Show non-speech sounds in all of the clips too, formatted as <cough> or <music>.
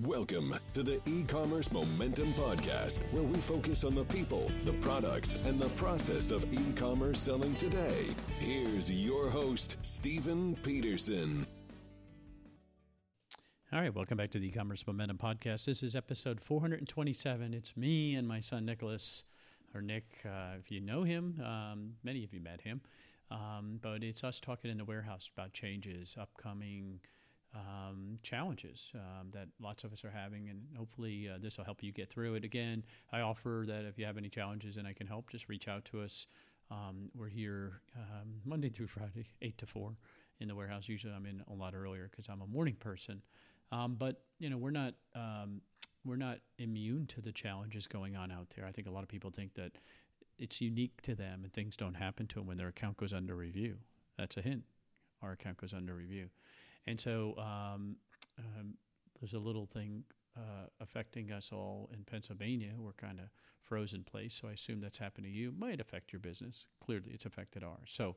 Welcome to the e-commerce momentum podcast, where we focus on the people, the products, and the process of e-commerce selling today. Here's your host, Stephen Peterson. All right, welcome back to the e-commerce momentum podcast. This is episode 427. It's me and my son Nicholas, or Nick, uh, if you know him. Um, many of you met him, um, but it's us talking in the warehouse about changes, upcoming um, challenges um, that lots of us are having, and hopefully uh, this will help you get through it. Again, I offer that if you have any challenges and I can help, just reach out to us. Um, we're here um, Monday through Friday, <laughs> 8 to 4 in the warehouse. Usually I'm in a lot earlier because I'm a morning person. Um, but, you know, we're not. Um, we're not immune to the challenges going on out there. I think a lot of people think that it's unique to them and things don't happen to them when their account goes under review. That's a hint. Our account goes under review. And so um, um, there's a little thing uh, affecting us all in Pennsylvania. We're kind of frozen place, so I assume that's happened to you. Might affect your business. Clearly, it's affected ours. So,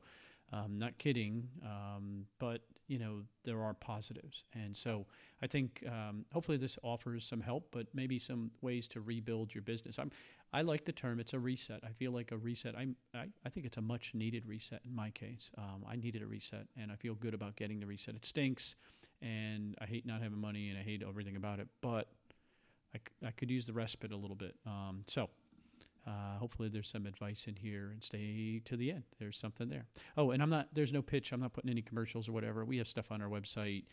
um, not kidding, um, but you know there are positives, and so I think um, hopefully this offers some help, but maybe some ways to rebuild your business. I'm, I like the term. It's a reset. I feel like a reset. I'm, I, I think it's a much needed reset in my case. Um, I needed a reset, and I feel good about getting the reset. It stinks, and I hate not having money, and I hate everything about it, but I, I could use the respite a little bit. Um, so uh, hopefully there's some advice in here and stay to the end. There's something there. Oh, and I'm not. There's no pitch. I'm not putting any commercials or whatever. We have stuff on our website.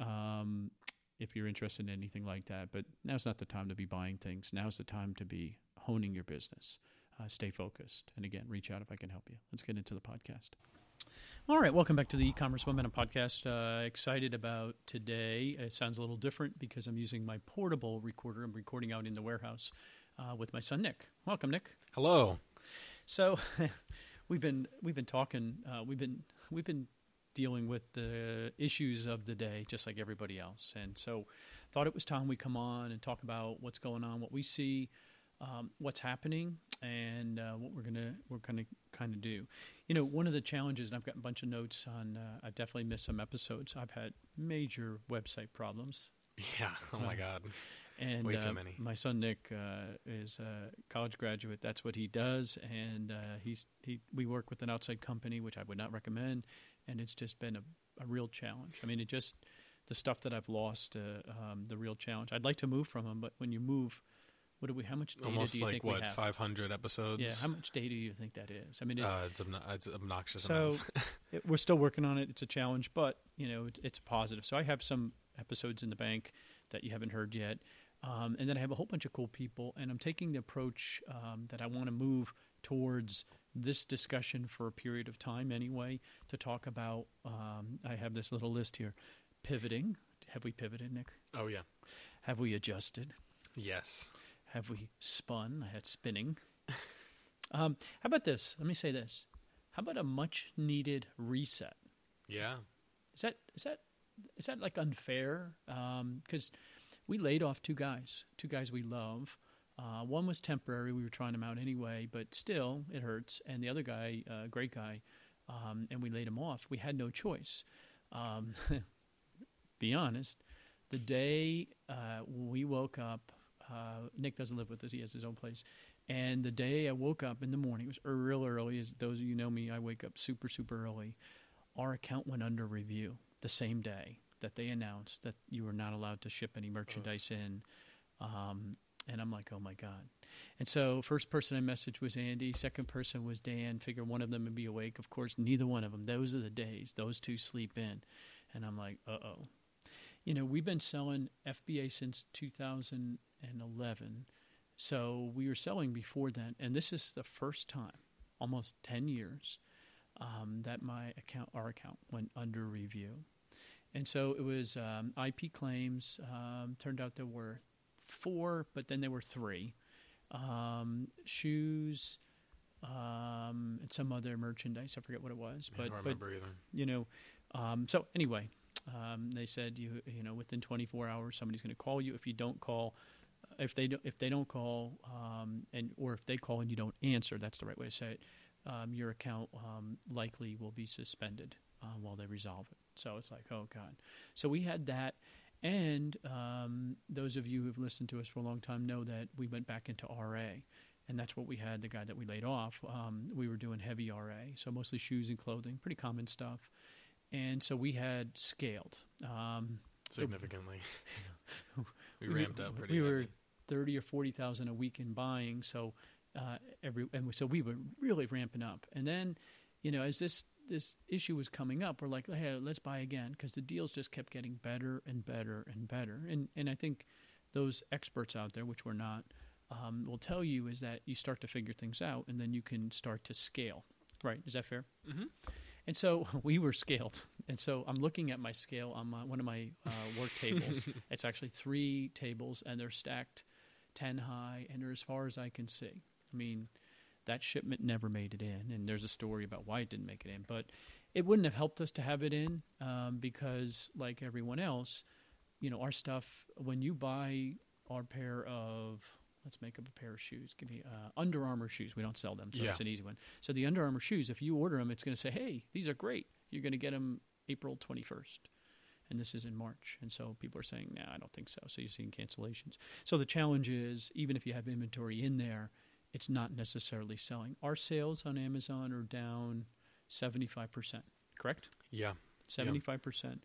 Um, if you're interested in anything like that, but now's not the time to be buying things. Now's the time to be honing your business. Uh, stay focused, and again, reach out if I can help you. Let's get into the podcast. All right, welcome back to the e-commerce momentum podcast. Uh, excited about today. It sounds a little different because I'm using my portable recorder. I'm recording out in the warehouse uh, with my son Nick. Welcome, Nick. Hello. So <laughs> we've been we've been talking. Uh, we've been we've been dealing with the issues of the day, just like everybody else. And so, thought it was time we come on and talk about what's going on, what we see, um, what's happening, and uh, what we're gonna we're gonna kind of do. You know, one of the challenges, and I've got a bunch of notes on. Uh, I've definitely missed some episodes. I've had major website problems. Yeah. <laughs> Oh my God. And Way too uh, many. my son Nick uh, is a college graduate. That's what he does, and uh, he's he. We work with an outside company, which I would not recommend, and it's just been a, a real challenge. I mean, it just the stuff that I've lost, uh, um, the real challenge. I'd like to move from them, but when you move, what do we? How much data Almost do you like think what we have? 500 episodes. Yeah, how much data do you think that is? I mean, it, Uh, it's, obno- it's obnoxious so <laughs> it, we're still working on it. It's a challenge, but you know, it, it's positive. So I have some episodes in the bank that you haven't heard yet, um, and then I have a whole bunch of cool people. And I'm taking the approach um, that I want to move towards this discussion for a period of time anyway to talk about. Um, I have this little list here: pivoting. Have we pivoted, Nick? oh yeah. Have we adjusted? Yes. Have we spun? I had spinning. <laughs> um, how about this? Let me say this. How about a much needed reset? Yeah. Is that is that is that like unfair? Because we laid off two guys, two guys we love. Uh, one was temporary; we were trying them out anyway, but still, it hurts. And the other guy, uh, great guy, um, and we laid him off. We had no choice. Um, <laughs> be honest, the day uh, we woke up, uh, Nick doesn't live with us; he has his own place. And the day I woke up in the morning, it was real early. As those of you know me, I wake up super super early. Our account went under review the same day that they announced that you were not allowed to ship any merchandise in. Um, and I'm like, oh my God. And so, first person I messaged was Andy. Second person was Dan. Figure one of them would be awake. Of course, neither one of them. Those are the days. Those two sleep in. And I'm like, uh oh. You know, we've been selling FBA since 2011. So we were selling before then. And this is the first time, almost 10 years, um, that my account, our account, went under review. And so it was um, IP claims. Um, turned out there were four, but then there were three. Um, shoes um, and some other merchandise. I forget what it was, but but remember either. you know. Um, so anyway, um, they said you you know within 24 hours somebody's going to call you. If you don't call, if they don't, if they don't call, um, and or if they call and you don't answer, that's the right way to say it. Um, your account um, likely will be suspended uh, while they resolve it. So it's like, oh god. So we had that, And um, those of you who've listened to us for a long time know that we went back into RA, and that's what we had. The guy that we laid off, um, we were doing heavy RA, so mostly shoes and clothing, pretty common stuff. And so we had scaled. Um, significantly. we, <laughs> we- ramped up pretty. we were thirty or forty thousand a week in buying. So uh, every and so we were really ramping up. And then, you know, as this this issue was coming up, we're like, hey, let's buy again because the deals just kept getting better and better and better. And and I think those experts out there, which we're not, um, will tell you is that you start to figure things out, and then you can start to scale. Right? Is that fair? Mhm. And so <laughs> we were scaled. And so I'm looking at my scale on my, one of my uh, work <laughs> tables. it's actually three tables, and they're stacked 10 high, and they're as far as I can see. I mean, that shipment never made it in, and there's a story about why it didn't make it in. But it wouldn't have helped us to have it in um, because, like everyone else, you know, our stuff, when you buy our pair of, let's make up a pair of shoes, give me uh, Under Armour shoes. We don't sell them, so Yeah. it's an easy one. So the Under Armour shoes, if you order them, it's going to say, hey, these are great. You're going to get them April 21st. And this is in March. And so people are saying, nah, I don't think so. So you're seeing cancellations. So the challenge is, even if you have inventory in there, it's not necessarily selling. Our sales on Amazon are down 75%, correct? Yeah. 75%.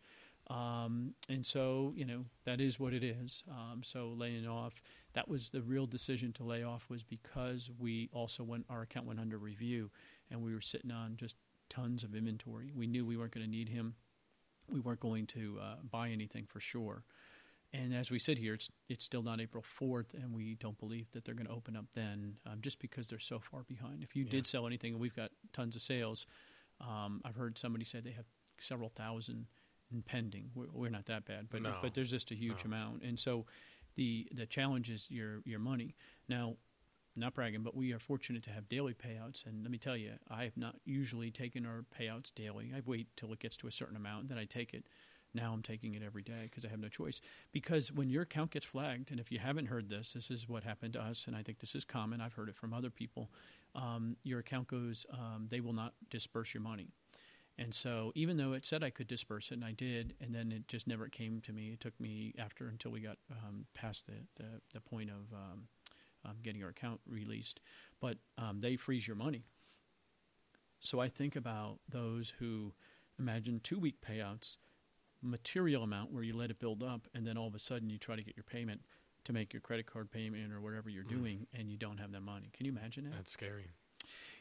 Um, and so, you know, that is what it is. Um, so laying off, that was the real decision to lay off was because we also went, our account went under review and we were sitting on just tons of inventory. We knew we weren't going to need him. We weren't going to uh, buy anything for sure. And as we sit here, it's it's still not April fourth, and we don't believe that they're going to open up then, um, just because they're so far behind. If you Yeah. did sell anything, and we've got tons of sales, um, I've heard somebody say they have several thousand in pending. We're, we're not that bad, but No. but there's just a huge No. amount, and so the the challenge is your your money. Now, not bragging, but we are fortunate to have daily payouts, and let me tell you, I have not usually taken our payouts daily. I wait till it gets to a certain amount, then I take it. Now I'm taking it every day because I have no choice. Because when your account gets flagged, and if you haven't heard this, this is what happened to us, and I think this is common. I've heard it from other people. Um, your account goes, um, they will not disperse your money. And so, even though it said I could disperse it, and I did, and then it just never came to me. It took me after until we got um, past the, the, the point of um, um, getting our account released. But um, they freeze your money. So I think about those who imagine two week payouts, material amount where you let it build up, and then all of a sudden you try to get your payment to make your credit card payment or whatever you're Mm. doing, and you don't have that money. Can you imagine that? That's scary.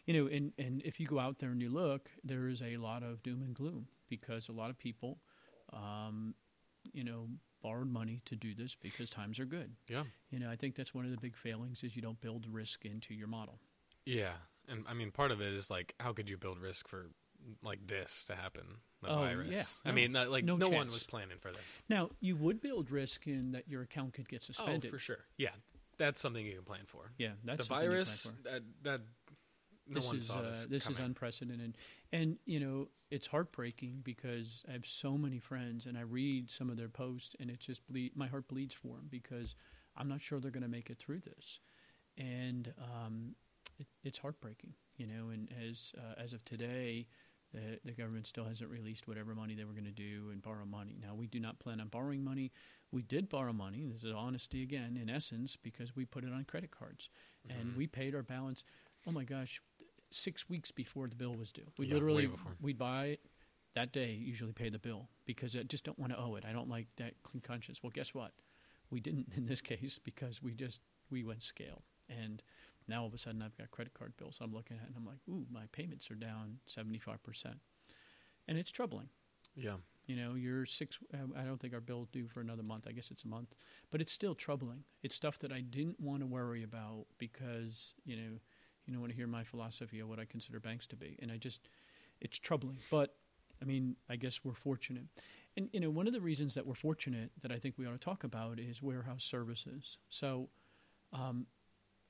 you know, and, and if you go out there and you look, there is a lot of doom and gloom because a lot of people, um, you know, borrowed money to do this because times are good. Yeah. You know, I think that's one of the big failings is you don't build risk into your model. Yeah. And I mean, part of it is like, how could you build risk for like this to happen? The Oh, virus. yeah. I mean, that- like No no, one was planning for this. Now, you would build risk in that your account could get suspended. Oh, for sure. Yeah. That's something you can plan for. Yeah, that's the something you plan virus, that, that no this one is saw uh, this. this is unprecedented, and you know it's heartbreaking because I have so many friends, and I read some of their posts, and it just bleed, my heart bleeds for them because I'm not sure they're going to make it through this, and um, it, it's heartbreaking, you know. And as uh, as of today, the the government still hasn't released whatever money they were going to do and borrow money. Now we do not plan on borrowing money. We did borrow money. This is honesty again, in essence, because we put it on credit cards, and Mhm. we paid our balance. Oh my gosh, six weeks before the bill was due. We Yeah, literally we'd buy it that day. Usually pay the bill because I just don't want to owe it. I don't like that clean conscience. Well, guess what? We didn't <laughs> in this case because we just we went scale and. Now all of a sudden I've got credit card bills I'm looking at and I'm like, ooh, my payments are down 75%. And it's troubling. Yeah. You know, you're six. uh, I don't think our bill due for another month. I guess it's a month, but it's still troubling. It's stuff that I didn't want to worry about because you know, you don't want to hear my philosophy of what I consider banks to be, and I just, it's troubling. But I mean, I guess we're fortunate, and you know, one of the reasons that we're fortunate that I think we ought to talk about is warehouse services. So, um,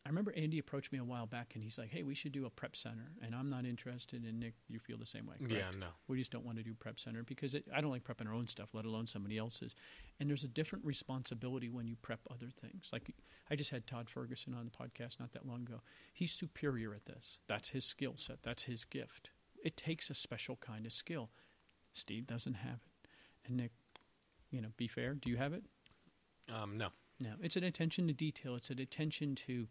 I remember Andy approached me a while back, and he's like, "Hey, we should do a prep center," and I'm not interested. And Nick, you feel the same way? Yeah. No. We just don't want to do prep center because it, I don't like prepping our own stuff, let alone somebody else's. And there's a different responsibility when you prep other things. Like I just had Todd Ferguson on the podcast not that long ago. He's superior at this. That's his skill set. That's his gift. It takes a special kind of skill. Steve doesn't have it, and Nick, you know, be fair. Do you have it? Um, no. No, it's an attention to detail. It's an attention to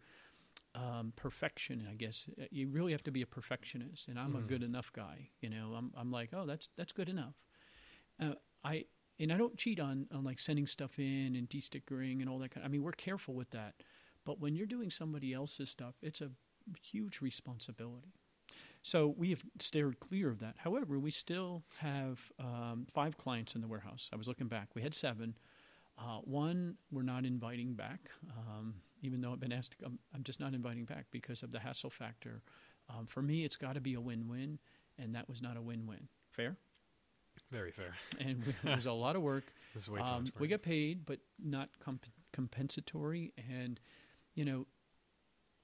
um, perfection. I guess Uh, you really have to be a perfectionist, and I'm a Mhm. good enough guy. You know, I'm I'm like, oh, that's that's good enough. Uh, I and I don't cheat on on like sending stuff in and destickering and all that kind. I mean, we're careful with that, but when you're doing somebody else's stuff, it's a huge responsibility. So we have steered clear of that. However, we still have um, five clients in the warehouse. I was looking back. We had seven. Uh, one, we're not inviting back, um, even though I've been asked. To come, I'm just not inviting back because of the hassle factor. Um, for me, it's got to be a win-win, and that was not a win-win. Fair, Very fair. and we, it was a lot of work. <laughs> This is way too Um, much. we get paid, but not comp- compensatory. And you know,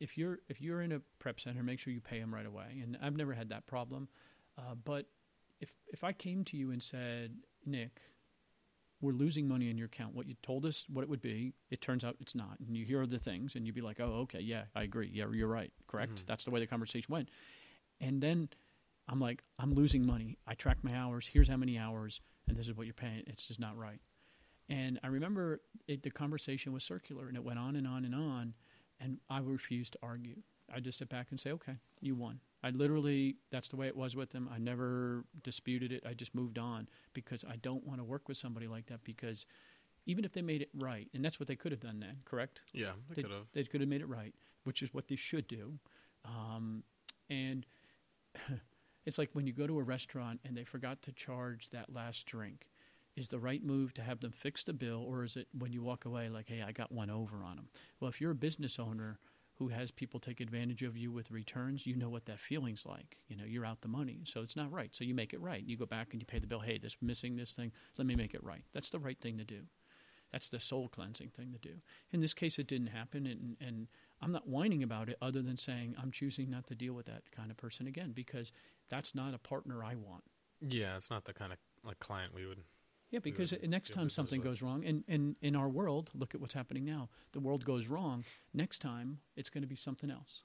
if you're if you're in a prep center, make sure you pay them right away. And I've never had that problem. Uh, but if if I came to you and said, Nick, we're losing money in your account. What you told us what it would be, it turns out it's not. And you hear the things, and you'd be like, oh, okay, yeah, I agree. Yeah, you're right. Correct. Mhm. That's the way the conversation went. And then I'm like, I'm losing money. I track my hours. Here's how many hours, and this is what you're paying. It's just not right. And I remember it, the conversation was circular, and it went on and on and on. And I refused to argue. I just sit back and say, "Okay, you won." I literally, that's the way it was with them. I never disputed it. I just moved on because I don't want to work with somebody like that. Because even if they made it right, and that's what they could have done then, correct? yeah, they, they- could have. They could have made it right, which is what they should do. Um, and <laughs> it's like when you go to a restaurant and they forgot to charge that last drink. Is the right move to have them fix the bill, or is it when you walk away like, "Hey, I got one over on them"? Well, if you're a business owner who has people take advantage of you with returns, you know what that feeling's like. You know, you're out the money, so it's not right. So you make it right. You go back and you pay the bill. Hey, this missing this thing. Let me make it right. That's the right thing to do. That's the soul cleansing thing to do. In this case, it didn't happen, and, and I'm not whining about it other than saying I'm choosing not to deal with that kind of person again because that's not a partner I want. Yeah, it's not the kind of like client we would. Yeah, because next time something goes wrong, and, and in our world, look at what's happening now. The world goes wrong. Next time, it's going to be something else.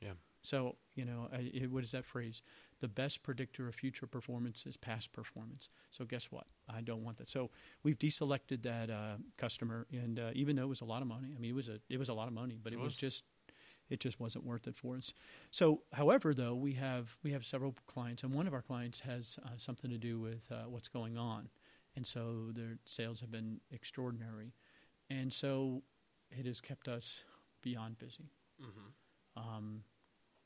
Yeah. So, you know, I, it, what is that phrase? The best predictor of future performance is past performance. So, guess what? I don't want that. So, we've deselected that uh, customer, and uh, even though it was a lot of money, I mean, it was a it was a lot of money, but it, It was was. just it just wasn't worth it for us. So, however, though, we have we have several clients, and one of our clients has uh, something to do with uh, what's going on, and so their sales have been extraordinary, and so it has kept us beyond busy. Mm-hmm. Um,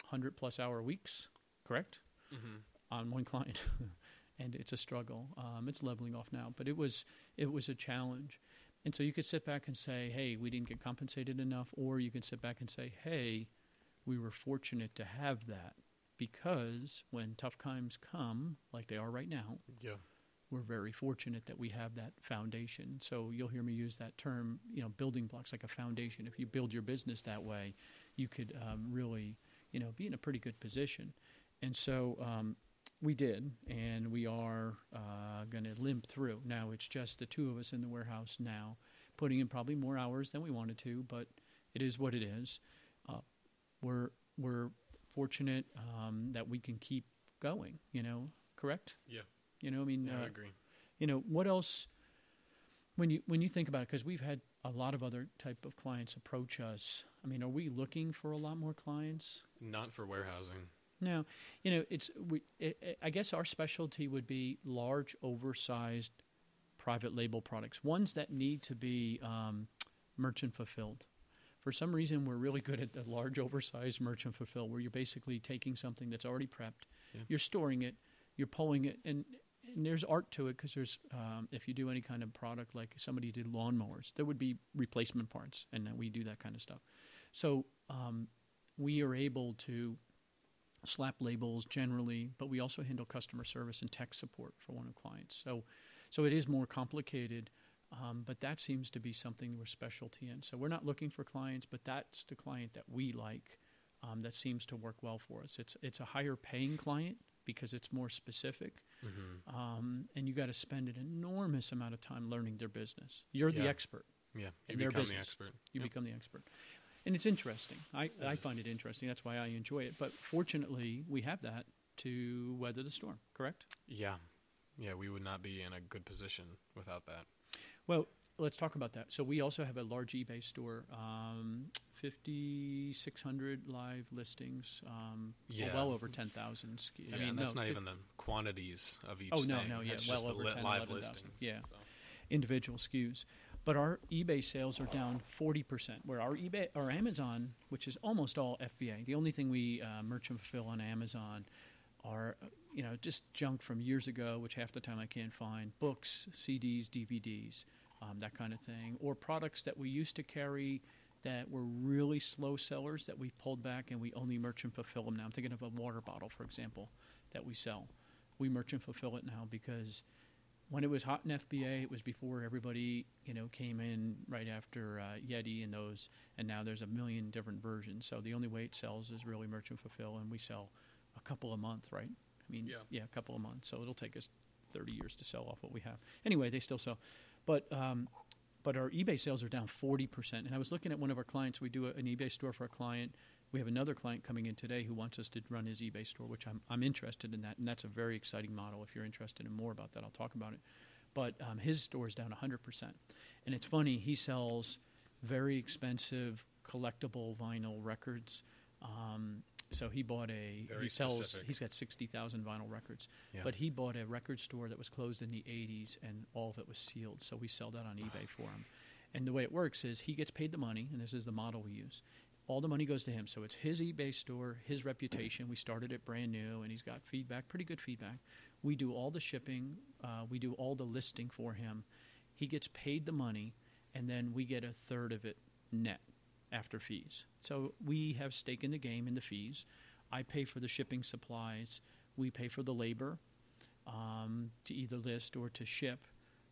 hundred plus hour weeks, correct, Mm-hmm. on one client, <laughs> and it's a struggle. Um, it's leveling off now, but it was it was a challenge. And so you could sit back and say, "Hey, we didn't get compensated enough," or you can sit back and say, "Hey, we were fortunate to have that because when tough times come, like they are right now, Yeah. We're very fortunate that we have that foundation. So you'll hear me use that term, you know, building blocks like a foundation. If you build your business that way, you could um, really, you know, be in a pretty good position. And so um, we did, and we are uh, going to limp through. Now it's just the two of us in the warehouse now, putting in probably more hours than we wanted to, but it is what it is. Uh, we're we're fortunate um, that we can keep going. You know, correct? Yeah. You know, I mean, Yeah, uh, I agree. you know what else when you when you think about it because we've had a lot of other type of clients approach us i mean are we looking for a lot more clients Not for warehousing. no you know it's we it, i guess our specialty would be large oversized private label products ones that need to be um, merchant fulfilled for some reason we're really good at the large oversized merchant fulfill where you're basically taking something that's already prepped Yeah. you're storing it you're pulling it and and there's art to it because there's um, if you do any kind of product like somebody did lawnmowers there would be replacement parts and we do that kind of stuff. So um, we are able to slap labels generally but we also handle customer service and tech support for one of clients. So so it is more complicated um, but that seems to be something we're specialty in. So we're not looking for clients but that's the client that we like um, that seems to work well for us. It's it's a higher paying client because it's more specific Mm-hmm. um, and you got to spend an enormous amount of time learning their business. You're the expert. Yeah. You become business. the expert. You Yep. become the expert, and it's interesting. I, I find it interesting. That's why I enjoy it. But fortunately, we have that to weather the storm. Correct? Yeah. Yeah, we would not be in a good position without that. Well, let's talk about that. So we also have a large eBay store, um, 5,600 live listings, um, Yeah. well over 10,000. sk- Yeah, I mean, that's no, not fif- even the quantities of each. Oh, no, thing. no, yeah, That's well just over li- 10, live 11,000. listings. Yeah. so. individual SKUs. But our eBay sales are down 40%, where our eBay our Amazon, which is almost all FBA, the only thing we uh, merchant fulfill on Amazon are, you know, just junk from years ago, which half the time I can't find, books, CDs, DVDs, um, that kind of thing, or products that we used to carry that were really slow sellers that we pulled back and we only merchant fulfill them now. I'm thinking of a water bottle, for example, that we sell. We merchant fulfill it now because when it was hot in FBA, it was before everybody, you know, came in right after uh, Yeti and those, and now there's a million different versions. So the only way it sells is really merchant fulfill, and we sell a couple a month, right? I mean, Yeah. a couple a month. So it'll take us 30 years to sell off what we have. Anyway, they still sell, but um, but our eBay sales are down 40%. And I was looking at one of our clients. We do a, an eBay store for a client. We have another client coming in today who wants us to run his eBay store, which I'm, I'm interested in that. And that's a very exciting model. If you're interested in more about that, I'll talk about it. But um, his store is down 100%. And it's funny, he sells very expensive collectible vinyl records. Um, so he bought a, Very he sells, specific. he's got 60,000 vinyl records. Yeah. But he bought a record store that was closed in the 80s and all of it was sealed. So we sell that on eBay for him. And the way it works is he gets paid the money, and this is the model we use. All the money goes to him. So it's his eBay store, his reputation. We started it brand new, and he's got feedback, pretty good feedback. We do all the shipping, uh, we do all the listing for him. He gets paid the money, and then we get a third of it net after fees. So we have stake in the game in the fees. I pay for the shipping supplies. We pay for the labor um, to either list or to ship.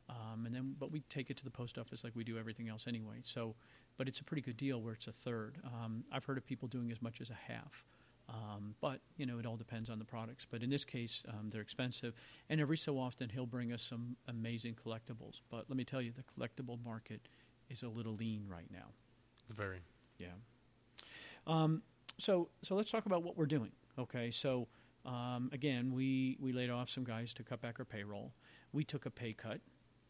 Um, and then, but we take it to the post office like we do everything else anyway. So, but it's a pretty good deal where it's a third. Um, I've heard of people doing as much as a half. Um, but you know, it all depends on the products. But in this case, um, they're expensive, and every so often he'll bring us some amazing collectibles. But let me tell you, the collectible market is a little lean right now. Very. Yeah. Um, so so let's talk about what we're doing. Okay. So um, again, we we laid off some guys to cut back our payroll. We took a pay cut,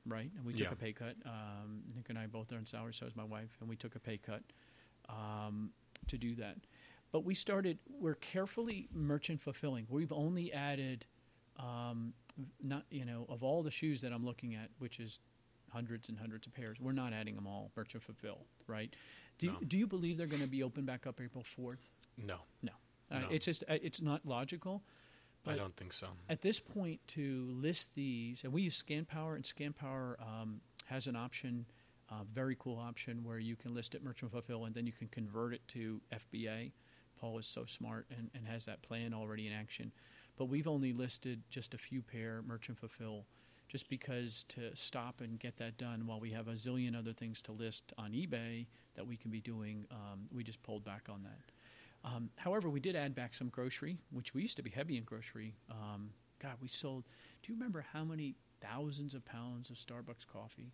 right? And we took Yeah. a pay cut. Um, Nick and I both earn salary, so is my wife, and we took a pay cut um, to do that. But we started. We're carefully merchant fulfilling. We've only added, um, not you know, of all the shoes that I'm looking at, which is hundreds and hundreds of pairs. We're not adding them all merchant fulfill, right? Do No. you, do you believe they're going to be open back up April fourth? No, No, uh, No. it's just uh, it's not logical. I don't think so. at this point, to list these, and we use ScanPower, and ScanPower um, has an option, a very cool option where you can list it merchant fulfill, and then you can convert it to FBA. Paul is so smart and, and has that plan already in action. But we've only listed just a few pair merchant fulfill, just because to stop and get that done while we have a zillion other things to list on eBay that we can be doing. Um, we just pulled back on that. Um, however, we did add back some grocery, which we used to be heavy in grocery. Um, God, we sold. Do you remember how many thousands of pounds of Starbucks coffee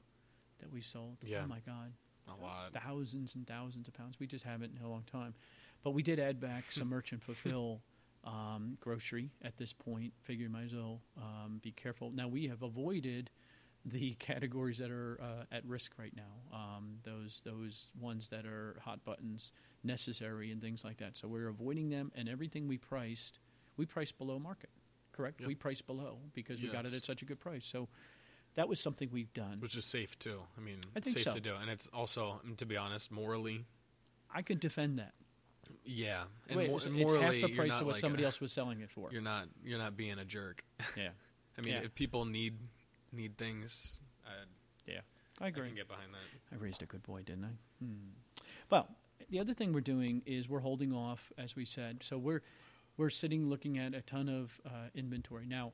that we sold? Yeah. Oh my God, A lot. thousands and thousands of pounds. We just haven't in a long time. But we did add back some <laughs> merchant fulfill um, grocery at this point. Figure you might as well um, be careful. Now we have avoided the <laughs> categories that are uh, at risk right now. Um, those those ones that are hot buttons, necessary, and things like that. So we're avoiding them, and everything we priced, we priced below market. Correct? Yep. We priced below because we got it at such a good price. So that was something we've done. Which is safe too. I mean, I think safe so. to do, and it's also, to be honest, morally, I could defend that. Yeah. And, Wait, mo- it's, it's half the price of what like somebody a- else was selling it for. You're not. You're not being a jerk. <laughs> Yeah, <laughs> I mean, Yeah. if people need need things, I, yeah, I I agree. can get behind that. I raised a good boy, didn't I? Hmm. Well, the other thing we're doing is we're holding off, as we said. So we're we're sitting looking at a ton of uh, inventory now.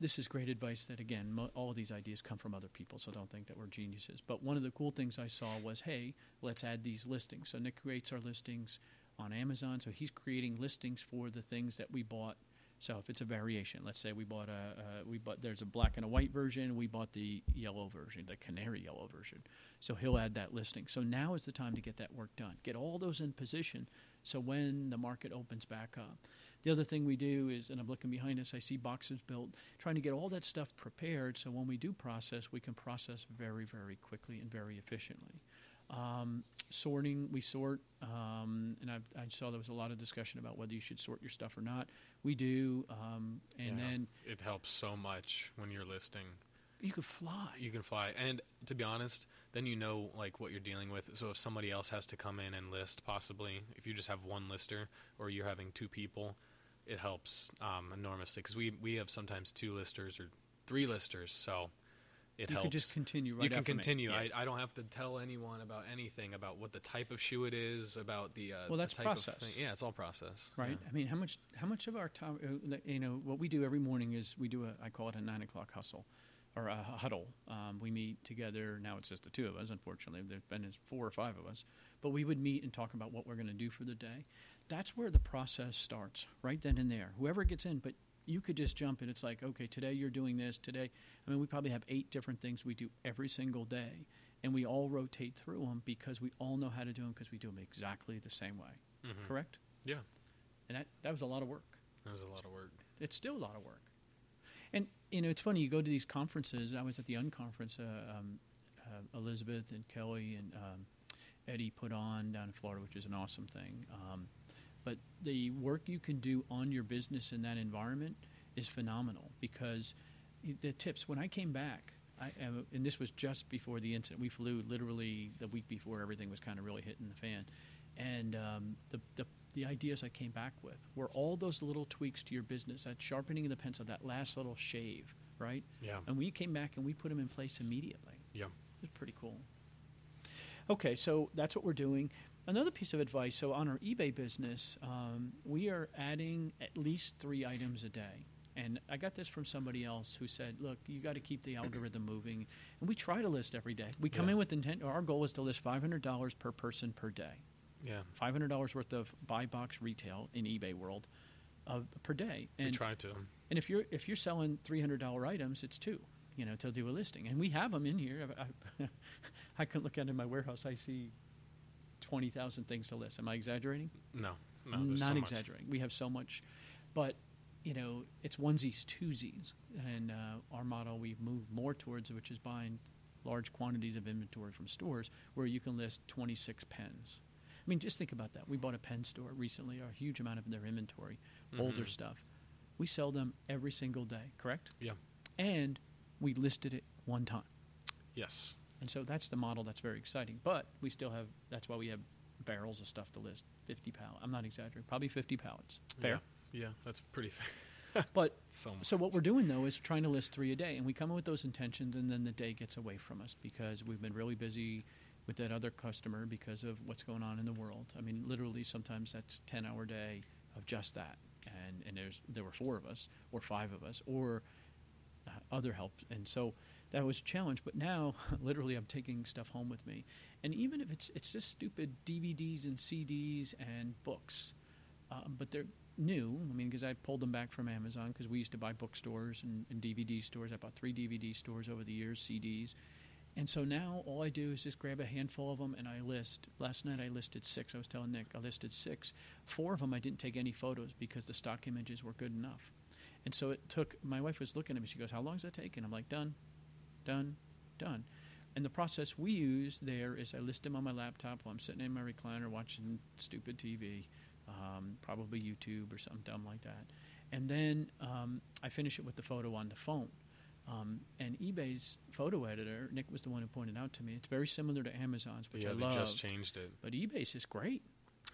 This is great advice. That again, mo- all of these ideas come from other people, so don't think that we're geniuses. But one of the cool things I saw was, hey, let's add these listings. So Nick creates our listings on Amazon, so he's creating listings for the things that we bought. So if it's a variation, let's say we bought a we bought there's a black and a white version, we bought the yellow version, the canary yellow version. So he'll add that listing. So now is the time to get that work done. Get all those in position so when the market opens back up. The other thing we do is, and I'm looking behind us, I see boxes built, trying to get all that stuff prepared so when we do process, we can process very, very quickly and very efficiently. Um, sorting, we sort, um, and I, I, saw there was a lot of discussion about whether you should sort your stuff or not. We do, um, and Yeah. then it helps so much when you're listing. you can fly. You can fly, and to be honest, then you know like what you're dealing with. So if somebody else has to come in and list, possibly if you just have one lister or you're having two people, it helps um, enormously because we we have sometimes two listers or three listers, so it you helps. could just continue right you can continue. Yeah. I, I don't have to tell anyone about anything about what the type of shoe it is, about the uh, Well, the that's type of process. thing. Yeah, it's all process. right? Yeah. I mean, how much how much of our time, uh, you know, what we do every morning is we do a I call it a nine o'clock hustle or a huddle. Um, we meet together. Now it's just the two of us. Unfortunately, there's been four or five of us, but we would meet and talk about what we're going to do for the day. That's where the process starts, right then and there. Whoever gets in, but you could just jump and it's like, okay, today you're doing this. Today, I mean, we probably have eight different things we do every single day, and we all rotate through them because we all know how to do them because we do them exactly the same way. Mhm. Correct? Yeah, And that, that was a lot of work. that was a lot of work. It's still a lot of work. And, you know, it's funny, you go to these conferences. I was at the Unconference, uh, um, uh, Elizabeth and Kelly and um, Eddie put on down in Florida, which is an awesome thing. Um, but the work you can do on your business in that environment is phenomenal because the tips, when I came back, I, and this was just before the incident, we flew literally the week before everything was kind of really hitting the fan. And um, the, the, the ideas I came back with were all those little tweaks to your business, that sharpening of the pencil, that last little shave, right? Yeah, And we came back and we put them in place immediately. yeah. It was pretty cool. Okay, so that's what we're doing. Another piece of advice so, on our eBay business, um, we are adding at least three items a day. And I got this from somebody else who said, look, you got to keep the algorithm moving. And we try to list every day. We come Yeah. in with intent, our goal is to list $500 per person per day. Yeah, $500 worth of buy box retail in eBay world uh, per day. we And try to. and if you're if you're selling three hundred dollar items, it's two. You know, to do a listing, and we have them in here. I, I, <laughs> I can look out in my warehouse. I see twenty thousand things to list. Am I exaggerating? No, no, not so exaggerating. We have so much, but you know, it's onesies, twosies, and uh, our model we've moved more towards, which is buying large quantities of inventory from stores where you can list twenty six pens. I mean, just think about that. We bought a pen store recently, a huge amount of their inventory, older Mhm. stuff. We sell them every single day, correct? Yeah. And we listed it one time. Yes. And so that's the model that's very exciting. But we still have, that's why we have barrels of stuff to list 50 pallets. I'm not exaggerating, probably 50 pallets. Fair? Yeah, yeah that's pretty fair. <laughs> But <laughs> so so what we're doing though is trying to list three a day, and we come in with those intentions, and then the day gets away from us because we've been really busy with that other customer because of what's going on in the world. I mean, literally, sometimes that's ten hour day of just that, and and there's there were four of us or five of us or uh, other help, and so that was a challenge. But now, <laughs> literally, I'm taking stuff home with me, and even if it's it's just stupid DVDs and CDs and books, um, but they're new. I mean, because I pulled them back from Amazon because we used to buy bookstores and, and DVD stores. I bought three DVD stores over the years, CDs. And so now all I do is just grab a handful of them and I list. Last night I listed six. I was telling Nick I listed six. Four of them I didn't take any photos because the stock images were good enough. And so it took. My wife was looking at me. She goes, "How long does that take?" And I'm like, "Done, done, done." And the process we use there is I list them on my laptop while I'm sitting in my recliner watching stupid TV, um, probably YouTube or something dumb like that. And then um, I finish it with the photo on the phone. Um, and eBay's photo editor, Nick was the one who pointed out to me, it's very similar to Amazon's, which yeah, I they love. just changed it. But eBay's is great.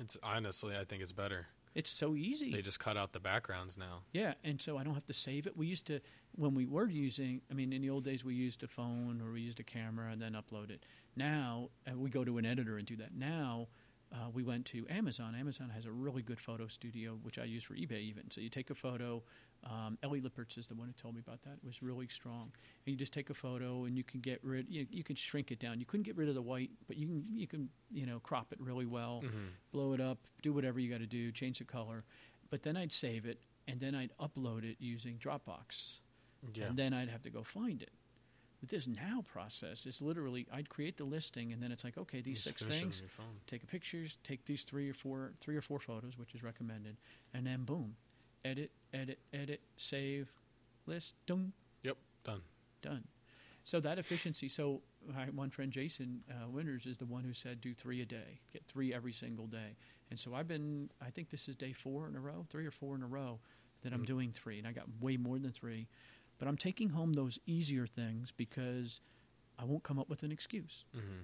It's honestly, I think it's better. It's so easy. They just cut out the backgrounds now. Yeah, and so I don't have to save it. We used to, when we were using, I mean, in the old days we used a phone or we used a camera and then upload it. Now uh, we go to an editor and do that. Now uh, we went to Amazon. Amazon has a really good photo studio, which I use for eBay even. So you take a photo. Um, Ellie Lippertz is the one who told me about that. It was really strong. And you just take a photo and you can get rid. You, you can shrink it down. You couldn't get rid of the white, but you can you can you know crop it really well Mm-hmm. blow it up, do whatever you got to do, change the color. But then I'd save it and then I'd upload it using Dropbox. Yeah. And then I'd have to go find it. But this now process is literally I'd create the listing and then it's like, okay, these Just six finish it on things, take a pictures, take these three or four three or four photos, which is recommended, and then boom. edit, edit, edit, save, list, done, Yep, done. done. So that efficiency. So my one friend Jason uh, Winters is the one who said do three a day, get three every single day. And so I've been. I think this is day four in a row, three or four in a row that I'm Mhm. doing three, and I got way more than three. But I'm taking home those easier things because I won't come up with an excuse, hmm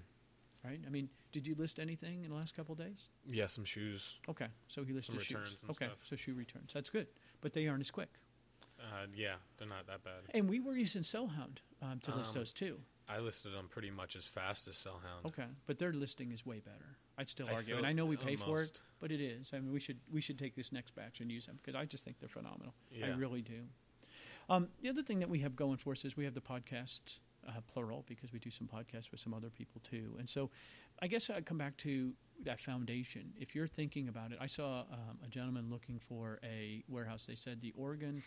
right? I mean, did you list anything in the last couple of days? Yeah, some shoes. Okay, so he listed shoes. and okay, stuff. so shoe returns. That's good, but they aren't as quick. Uh, yeah, they're not that bad. And we were using SellHound um, to list Um, those too. I listed them pretty much as fast as SellHound. Okay, but their listing is way better. I'd still I argue, and I know we pay for it, but it is. I mean, we should we should take this next batch and use them because I just think they're phenomenal. I really do. Um, the other thing that we have going for us is we have the podcast uh, plural because we do some podcasts with some other people too, and so I guess I'd come back to that foundation. If you're thinking about it, I saw um, a gentleman looking for a warehouse. They said the Oregon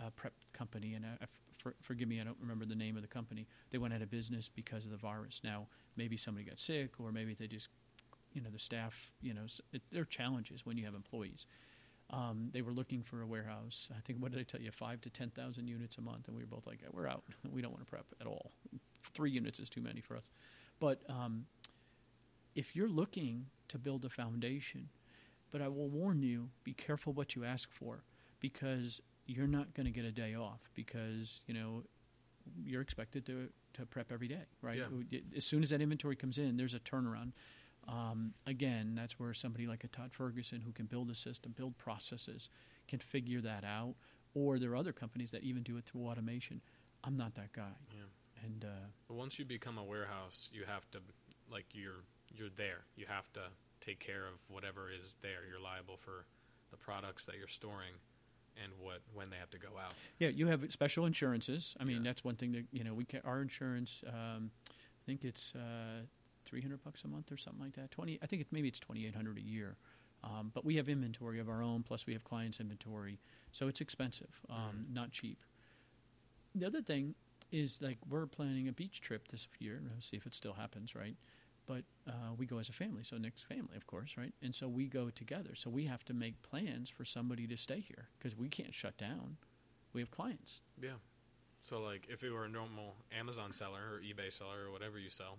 uh, Prep Company, and I, I- for, forgive me, I don't remember the name of the company. They went out of business because of the virus. Now, maybe somebody got sick, or maybe they just, you know, the staff, you know, there are challenges when you have employees. Um, they were looking for a warehouse. I think, what did I tell you, five to 10,000 units a month. And we were both like, we're out. <laughs> We don't want to prep at all. Three units is too many for us. But um, if you're looking to build a foundation, but I will warn you, be careful what you ask for because you're not going to get a day off because, you know, you're expected to, to prep every day, right? Yeah. As soon as that inventory comes in, there's a turnaround. Um, again, that's where somebody like a Todd Ferguson who can build a system, build processes, can figure that out. Or there are other companies that even do it through automation. I'm not that guy. Yeah. And uh, once you become a warehouse, you have to like you're you're there. You have to take care of whatever is there. You're liable for the products that you're storing and what when they have to go out. Yeah, you have special insurances. I mean, Yeah. that's one thing that you know. We ca- our insurance. Um, I think it's uh, three hundred bucks a month or something like that. Twenty. I think it's maybe it's twenty eight hundred a year. Um, but we have inventory of our own. Plus, we have clients' inventory, so it's expensive, um, Mhm. not cheap. The other thing is like we're planning a beach trip this year. We'll see if it still happens, right? But uh, we go as a family, so Nick's family, of course, right? And so we go together. So we have to make plans for somebody to stay here because we can't shut down. We have clients. Yeah. So like if it were a normal Amazon seller or eBay seller or whatever you sell,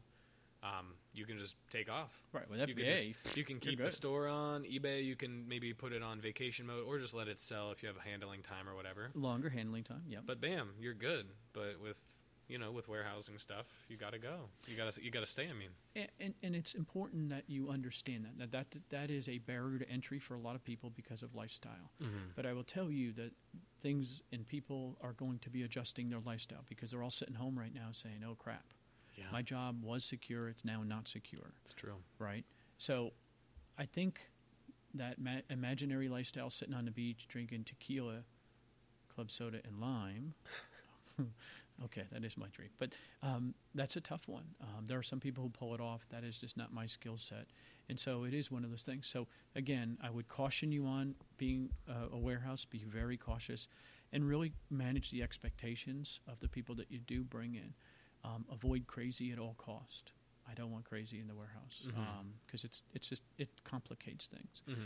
um, you can just take off. Right, with You can, just, you can keep the store on eBay. You can maybe put it on vacation mode or just let it sell if you have a handling time or whatever. longer handling time. Yeah. But bam, you're good. But with you know with warehousing stuff, you got to go. You got to you got to stay. I mean, and, and and it's important that you understand that. that that that is a barrier to entry for a lot of people because of lifestyle. But I will tell you that things and people are going to be adjusting their lifestyle because they're all sitting home right now saying, "Oh crap, yeah, my job was secure; it's now not secure." it's true. right? So, I think that ma- imaginary lifestyle, sitting on the beach drinking tequila, club soda, and lime. <laughs> okay, that is my dream, but um, that's a tough one. Um, there are some people who pull it off. That is just not my skill set, and so it is one of those things. So again, I would caution you on being uh, a warehouse. Be very cautious, and really manage the expectations of the people that you do bring in. Um, avoid crazy at all cost. I don't want crazy in the warehouse because it's it's just it complicates things. Mm-hmm.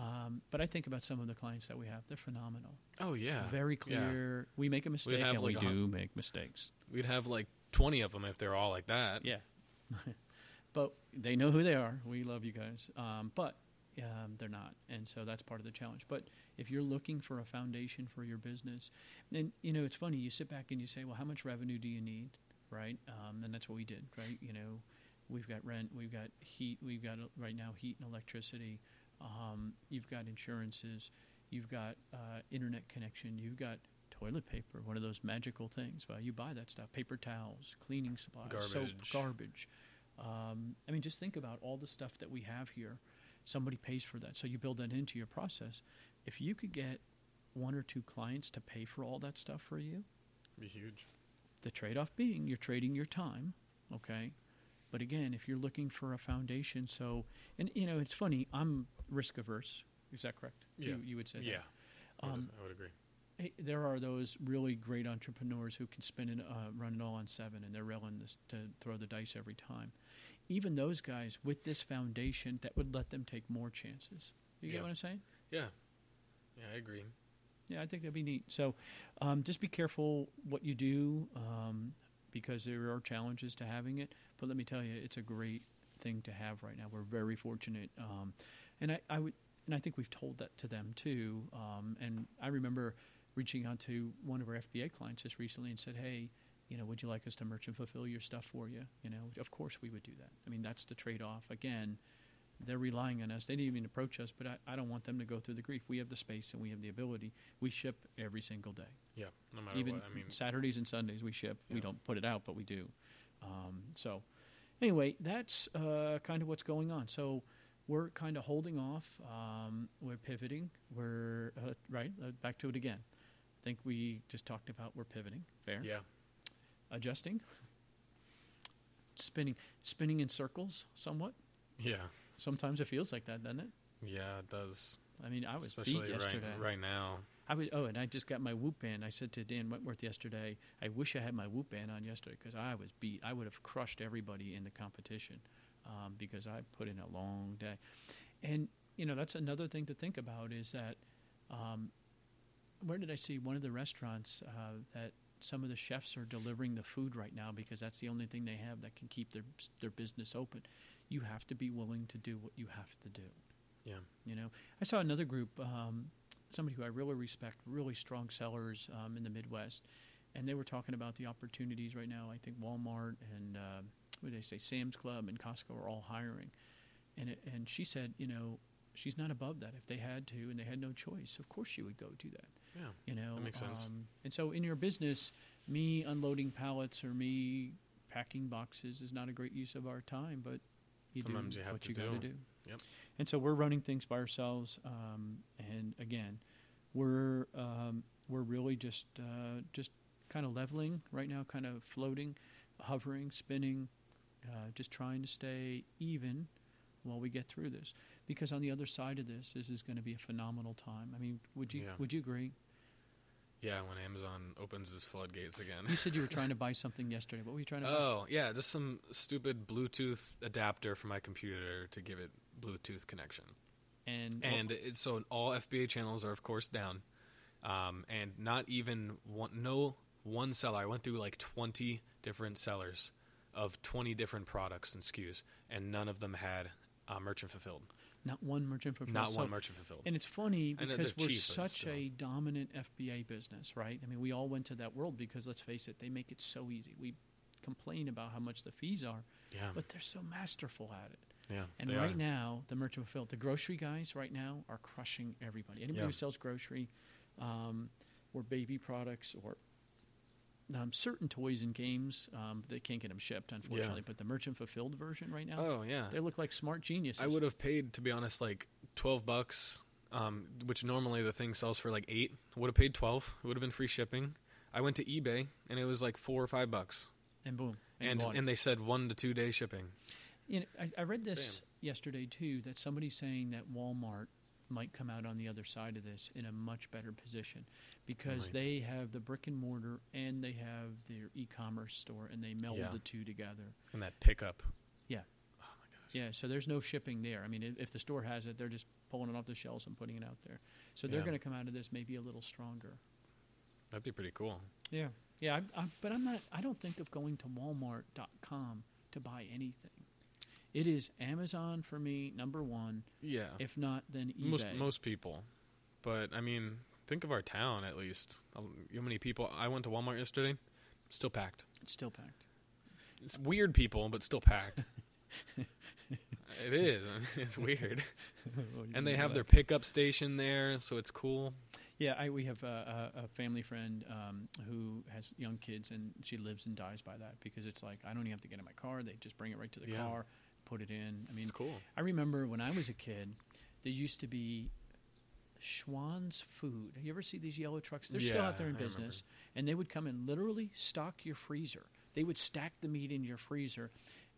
Um, but I think about some of the clients that we have; they're phenomenal, Oh yeah, very Yeah. clear. We make a mistake, and we like hun- do make mistakes. We'd have like twenty of them if they're all like that. Yeah, <laughs> but they know who they are. We love you guys, um, but um, they're not, and so that's part of the challenge. But if you're looking for a foundation for your business, then you know it's funny. You sit back and you say, "Well, how much revenue do you need?" Right, um, and that's what we did. Right, you know, we've got rent, we've got heat, we've got right now heat and electricity. Um, you've got insurances, you've got uh, internet connection, you've got toilet paper, one of those magical things. Well, you buy that stuff, paper towels, cleaning supplies, soap, Garbage. garbage. Um, I mean, just think about all the stuff that we have here. Somebody pays for that, so you build that into your process. If you could get one or two clients to pay for all that stuff for you, be huge. The trade-off being you're trading your time, okay? But again, if you're looking for a foundation, so and you know it's funny, I'm risk averse. Is that correct? Yeah. You, you would say. that. Yeah, I would- Um, I would agree. Hey, there are those really great entrepreneurs who can spin and uh, run it all on seven, and they're willing to throw the dice every time. Even those guys with this foundation, that would let them take more chances. You Yeah. get what I'm saying? Yeah, yeah, I agree. Yeah, I think that'd be neat. So, um, just be careful what you do um, because there are challenges to having it. But let me tell you, it's a great thing to have right now. We're very fortunate, um, and I, I would, and I think we've told that to them too. Um, and I remember reaching out to one of our FBA clients just recently and said, "Hey, you know, would you like us to merchant fulfill your stuff for you? You know, of course we would do that. I mean, that's the trade-off. Again, they're relying on us. They didn't even approach us, but I, I don't want them to go through the grief. We have the space and we have the ability. We ship every single day. Yeah, no matter even what. I mean, Saturdays and Sundays we ship. We don't put it out, but we do. Um, so, anyway, that's uh, kind of what's going on. So, we're kind of holding off. Um, we're pivoting. We're uh, right uh, back to it again. I think we just talked about we're pivoting. Fair. yeah, Adjusting. Spinning, spinning in circles, somewhat. yeah, Sometimes it feels like that, doesn't it? yeah. It does. I mean, I was Especially beat right yesterday. right now. I was, oh, and I just got my Whoop band. I said to Dan Wentworth yesterday, I wish I had my Whoop band on yesterday because I was beat. I would have crushed everybody in the competition um, because I put in a long day. And, you know, that's another thing to think about is that, um, where did I see one of the restaurants uh, that some of the chefs are delivering the food right now because that's the only thing they have that can keep their, their business open. You have to be willing to do what you have to do. Yeah, You know, I saw another group, um, somebody who I really respect, really strong sellers um, in the Midwest, and they were talking about the opportunities right now. I think Walmart and uh, what did they say, Sam's Club and Costco are all hiring, and it, and she said, you know, she's not above that. If they had to and they had no choice, of course she would go do that. yeah, You know, That makes sense. Um, and so in your business, me unloading pallets or me packing boxes is not a great use of our time, but you Sometimes do you have what to you got to do. do. Yep. And so we're running things by ourselves, um, and again, we're um, we're really just uh, just kind of leveling right now, kind of floating, hovering, spinning, uh, just trying to stay even while we get through this. Because on the other side of this, this is going to be a phenomenal time. I mean, would you Yeah. would you agree? Yeah. When Amazon opens its floodgates again. You said you were trying to <laughs> buy something yesterday. What were you trying to buy? Oh, yeah, just some stupid Bluetooth adapter for my computer to give it Bluetooth connection. And And it's so all FBA channels are of course down, um, and not even one, no one seller. I went through like twenty different sellers of twenty different products and SKUs, and none of them had uh, merchant fulfilled. Not one merchant fulfilled. Not So- one merchant fulfilled. And it's funny because we're such a dominant FBA business, right? I mean, we all went to that world because let's face it, they make it so easy. We complain about how much the fees are, yeah, but they're so masterful at it. yeah. And right are. now, the merchant fulfilled, the grocery guys right now are crushing everybody. Anybody Yeah. who sells grocery um, or baby products or um, certain toys and games, um, they can't get them shipped, unfortunately. But the merchant fulfilled version right now, Oh yeah, they look like smart geniuses. I would have paid to be honest like twelve bucks, um, which normally the thing sells for like eight. Would have paid twelve. It would have been free shipping. I went to eBay and it was like four or five bucks, and boom, you and and they said one to two day shipping. You know, I, I read this yesterday too that somebody's saying that Walmart might come out on the other side of this in a much better position because Might. they have the brick and mortar and they have their e-commerce store and they meld Yeah. the two together. And that pickup. Yeah. Oh my gosh. Yeah, so there's no shipping there. I mean, if, if the store has it, they're just pulling it off the shelves and putting it out there. So they're going to come out of this maybe a little stronger. That'd be pretty cool. Yeah. Yeah, I, I, but I'm not. I don't think of going to Walmart.com to buy anything. It is Amazon for me, number one. Yeah. If not, then eBay. most most people, but I mean, think of our town at least. Um, how many people? I went to Walmart yesterday. Still packed. It's still packed. It's weird people, but still packed. <laughs> it is. <laughs> It's weird. And they have their pickup station there, so it's cool. Yeah, I, we have a, a, a family friend um, who has young kids, and she lives and dies by that because it's like I don't even have to get in my car; they just bring it right to the Yeah. car, put it in. I mean, It's cool. I remember when I was a kid, there used to be Schwan's Food. You ever see these yellow trucks? They're still out there in I remember. business, and they would come and literally stock your freezer. They would stack the meat in your freezer,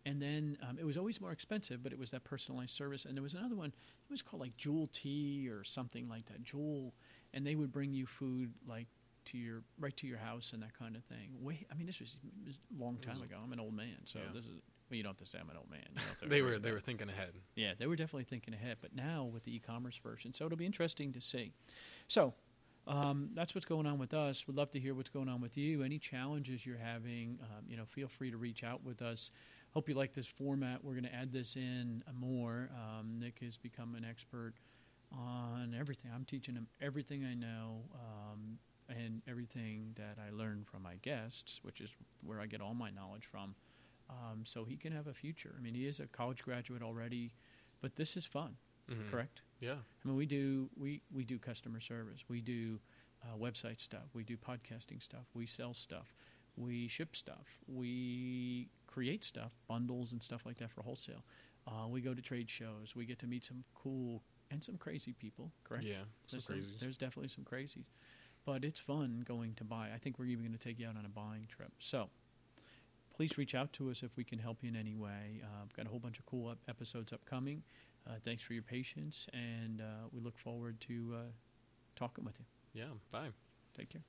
and then um, it was always more expensive, but it was that personalized service. And there was another one. It was called like Jewel Tea or something like that. Jewel, and they would bring you food like to your right to your house and that kind of thing. Wait, I mean, this was, was a long time ago. I'm an old man, so Yeah. this is. Well, you don't have to say I'm an old man. You don't have to <laughs> They were they were thinking ahead. yeah, they were definitely thinking ahead. But now with the e-commerce version, so it'll be interesting to see. So, um, that's what's going on with us. We'd love to hear what's going on with you. Any challenges you're having, um, you know, feel free to reach out with us. Hope you like this format. We're going to add this in more. Um, Nick has become an expert on everything. I'm teaching him everything I know um, and everything that I learn from my guests, which is where I get all my knowledge from. Um, so he can have a future. I mean, he is a college graduate already, but this is fun. Mhm. Correct. Yeah. I mean, we do we we do customer service. We do uh, website stuff. We do podcasting stuff. We sell stuff. We ship stuff. We create stuff, bundles and stuff like that for wholesale. Uh, we go to trade shows. We get to meet some cool and some crazy people. Correct. Yeah. Some There's, some- there's definitely some crazies, but it's fun going to buy. I think we're even going to take you out on a buying trip. So please reach out to us if we can help you in any way. Uh, I've got a whole bunch of cool ep- episodes upcoming. Uh, thanks for your patience, and uh, we look forward to uh, talking with you. Yeah. Bye. Take care.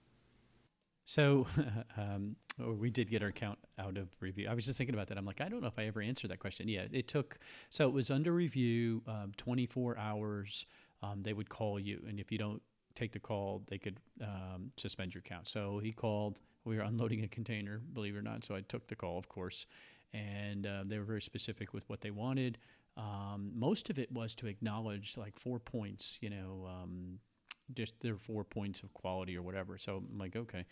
So <laughs> um, oh, we did get our count out of review. I was just thinking about that. I'm like, I don't know if I ever answered that question. Yeah, it took. So it was under review, um, 24 hours. Um, they would call you, and if you don't take the call, they could um, suspend your account. So he called. We were unloading a container, believe it or not. So I took the call, of course, and uh, they were very specific with what they wanted. Um, most of it was to acknowledge like four points, you know, um, just their four points of quality or whatever. So I'm like, okay.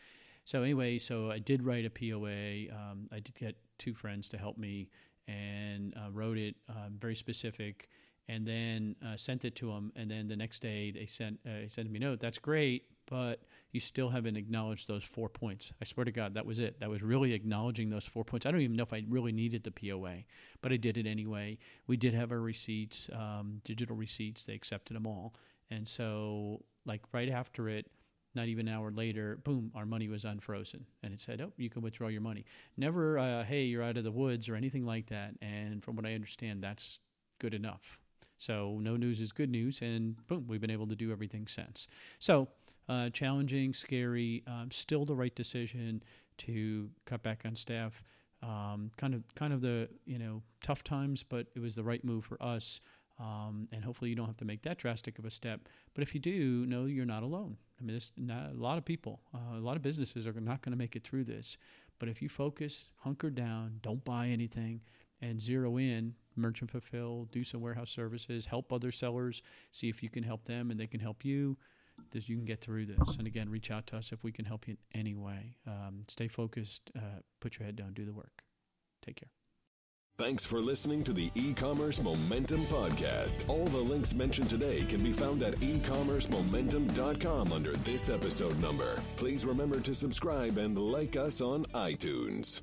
So anyway, so I did write a POA. Um, I did get two friends to help me and uh, wrote it um, very specific, and then uh, sent it to them. And then the next day they sent uh, sent me a note. That's great, but you still haven't acknowledged those four points. I swear to God, that was it. That was really acknowledging those four points. I don't even know if I really needed the POA, but I did it anyway. We did have our receipts, um, digital receipts. They accepted them all, and so like right after it, not even an hour later, boom, our money was unfrozen, and it said, "Oh, you can withdraw your money." Never, uh, "Hey, you're out of the woods" or anything like that. And from what I understand, that's good enough. So no news is good news, and boom, we've been able to do everything since. So uh, challenging, scary, um, still the right decision to cut back on staff. Um, kind of, kind of the you know tough times, but it was the right move for us. Um, and hopefully you don't have to make that drastic of a step. But if you do, know you're not alone. I mean, not, a lot of people, uh, a lot of businesses are not going to make it through this. But if you focus, hunker down, don't buy anything, and zero in, merchant fulfill, do some warehouse services, help other sellers, see if you can help them and they can help you. This, you can get through this. And again, reach out to us if we can help you in any way. Um, stay focused, uh, put your head down, do the work. Take care. Thanks for listening to the e-commerce momentum podcast. All the links mentioned today can be found at e-commercemomentum.com under this episode number. Please remember to subscribe and like us on iTunes.